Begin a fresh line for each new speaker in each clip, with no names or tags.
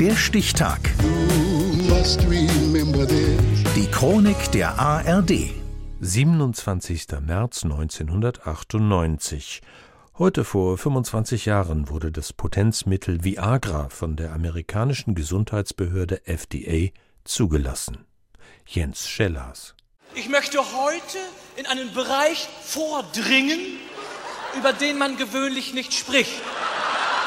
Der Stichtag. Die Chronik der ARD.
27. März 1998. Heute vor 25 Jahren wurde das Potenzmittel Viagra von der amerikanischen Gesundheitsbehörde FDA zugelassen. Jens Schellers.
Ich möchte heute in einen Bereich vordringen, über den man gewöhnlich nicht spricht.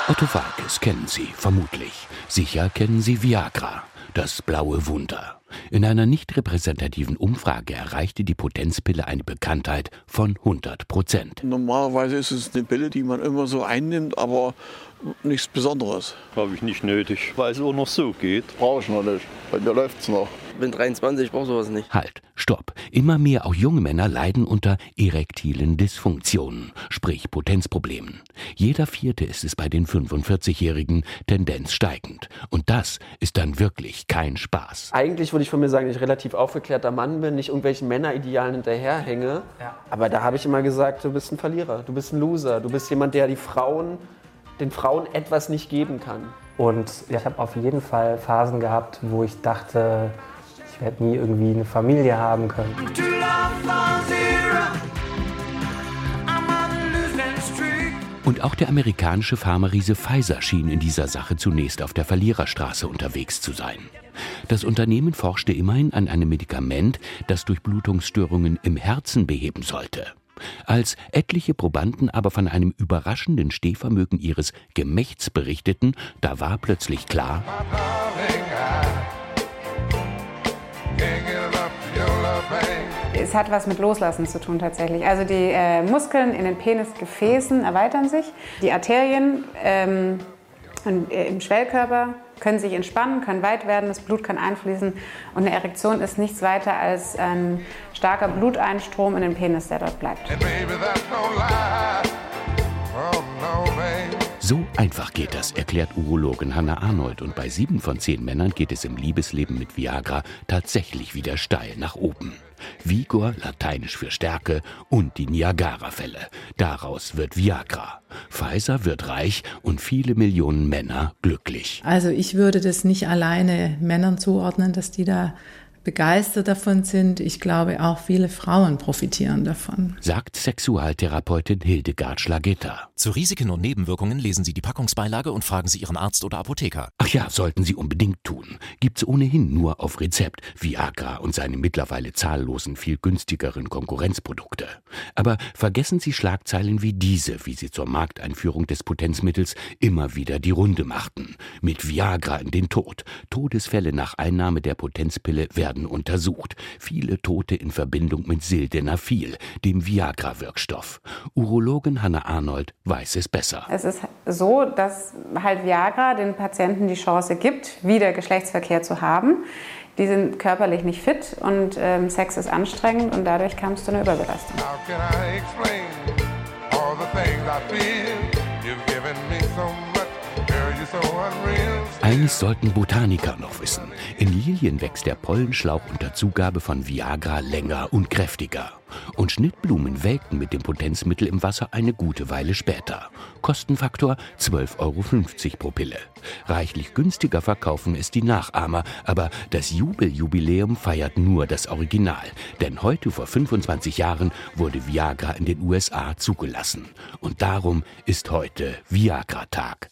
Otto Walkes kennen Sie vermutlich. Sicher kennen Sie Viagra, das blaue Wunder. In einer nicht repräsentativen Umfrage erreichte die Potenzpille eine Bekanntheit von 100 Prozent.
Normalerweise ist es eine Pille, die man immer so einnimmt, aber nichts Besonderes.
Habe ich nicht nötig, weil es auch noch so geht.
Brauche ich noch nicht. Bei mir läuft es noch.
Ich bin 23, ich brauche sowas nicht.
Halt, stopp. Immer mehr auch junge Männer leiden unter erektilen Dysfunktionen, sprich Potenzproblemen. Jeder vierte ist es bei den 45-Jährigen, Tendenz steigend. Und das ist dann wirklich kein Spaß.
Eigentlich würde ich von mir sagen, dass ich relativ aufgeklärter Mann bin, nicht irgendwelchen Männeridealen hinterherhänge. Ja. Aber da habe ich immer gesagt, du bist ein Verlierer, du bist ein Loser, du bist jemand, der die Frauen, den Frauen etwas nicht geben kann.
Und ich habe auf jeden Fall Phasen gehabt, wo ich dachte, ich werde nie irgendwie eine Familie haben können.
Und auch der amerikanische Pharmariese Pfizer schien in dieser Sache zunächst auf der Verliererstraße unterwegs zu sein. Das Unternehmen forschte immerhin an einem Medikament, das Durchblutungsstörungen im Herzen beheben sollte. Als etliche Probanden aber von einem überraschenden Stehvermögen ihres Gemächts berichteten, da war plötzlich klar,
es hat was mit Loslassen zu tun tatsächlich. Also die äh, Muskeln in den Penisgefäßen erweitern sich, die Arterien ähm, äh, im Schwellkörper können sich entspannen, können weit werden, das Blut kann einfließen und eine Erektion ist nichts weiter als ein starker Bluteinstrom in den Penis, der dort bleibt.
So einfach geht das, erklärt Urologin Hannah Arnold. Und bei sieben von zehn Männern geht es im Liebesleben mit Viagra tatsächlich wieder steil nach oben. Vigor, lateinisch für Stärke, und die Niagara-Fälle. Daraus wird Viagra. Pfizer wird reich und viele Millionen Männer glücklich.
Also ich würde das nicht alleine Männern zuordnen, dass die da begeistert davon sind. Ich glaube, auch viele Frauen profitieren davon.
Sagt Sexualtherapeutin Hildegard Schlagetta.
Zu Risiken und Nebenwirkungen lesen Sie die Packungsbeilage und fragen Sie Ihren Arzt oder Apotheker.
Ach ja, sollten Sie unbedingt tun. Gibt's ohnehin nur auf Rezept Viagra und seine mittlerweile zahllosen, viel günstigeren Konkurrenzprodukte. Aber vergessen Sie Schlagzeilen wie diese, wie sie zur Markteinführung des Potenzmittels immer wieder die Runde machten. Mit Viagra in den Tod. Todesfälle nach Einnahme der Potenzpille werden werden untersucht. Viele Tote in Verbindung mit Sildenafil, dem Viagra-Wirkstoff. Urologin Hanne Arnold weiß es besser.
Es ist so, dass halt Viagra den Patienten die Chance gibt, wieder Geschlechtsverkehr zu haben. Die sind körperlich nicht fit und ähm, Sex ist anstrengend und dadurch kam es zu einer Überbelastung.
Eines sollten Botaniker noch wissen. In Lilien wächst der Pollenschlauch unter Zugabe von Viagra länger und kräftiger. Und Schnittblumen welken mit dem Potenzmittel im Wasser eine gute Weile später. Kostenfaktor 12,50 Euro pro Pille. Reichlich günstiger verkaufen es die Nachahmer, aber das Jubeljubiläum feiert nur das Original. Denn heute vor 25 Jahren wurde Viagra in den USA zugelassen. Und darum ist heute Viagra-Tag.